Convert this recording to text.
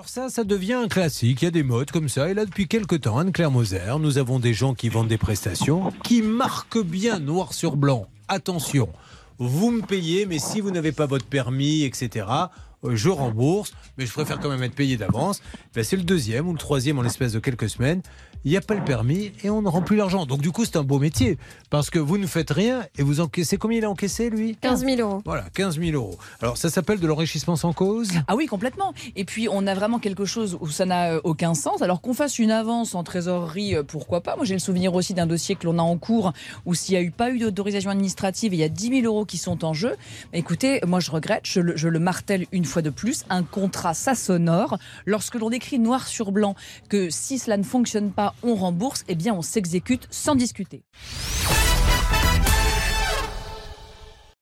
Alors ça, ça devient un classique. Il y a des modes comme ça. Et là, depuis quelques temps, Anne-Claire Moser, nous avons des gens qui vendent des prestations qui marquent bien noir sur blanc. Attention, vous me payez, mais si vous n'avez pas votre permis, etc., euh, je rembourse, mais je préfère quand même être payé d'avance. Ben, c'est le deuxième ou le troisième en l'espace de quelques semaines. Il n'y a pas le permis et on ne rend plus l'argent. Donc du coup, c'est un beau métier parce que vous ne faites rien et vous encaissez. Combien il a encaissé lui? 15 000 euros. Voilà, 15 000 euros. Alors ça s'appelle de l'enrichissement sans cause? Ah oui, complètement. Et puis on a vraiment quelque chose où ça n'a euh, aucun sens. Alors qu'on fasse une avance en trésorerie, euh, pourquoi pas? Moi j'ai le souvenir aussi d'un dossier que l'on a en cours où s'il n'y a eu pas eu d'autorisation administrative, il y a 10 000 euros qui sont en jeu. Écoutez, moi je regrette, je le, je le martèle une fois de plus, un contrat ça sonore. Lorsque l'on écrit noir sur blanc que si cela ne fonctionne pas, on rembourse, eh bien on s'exécute sans discuter.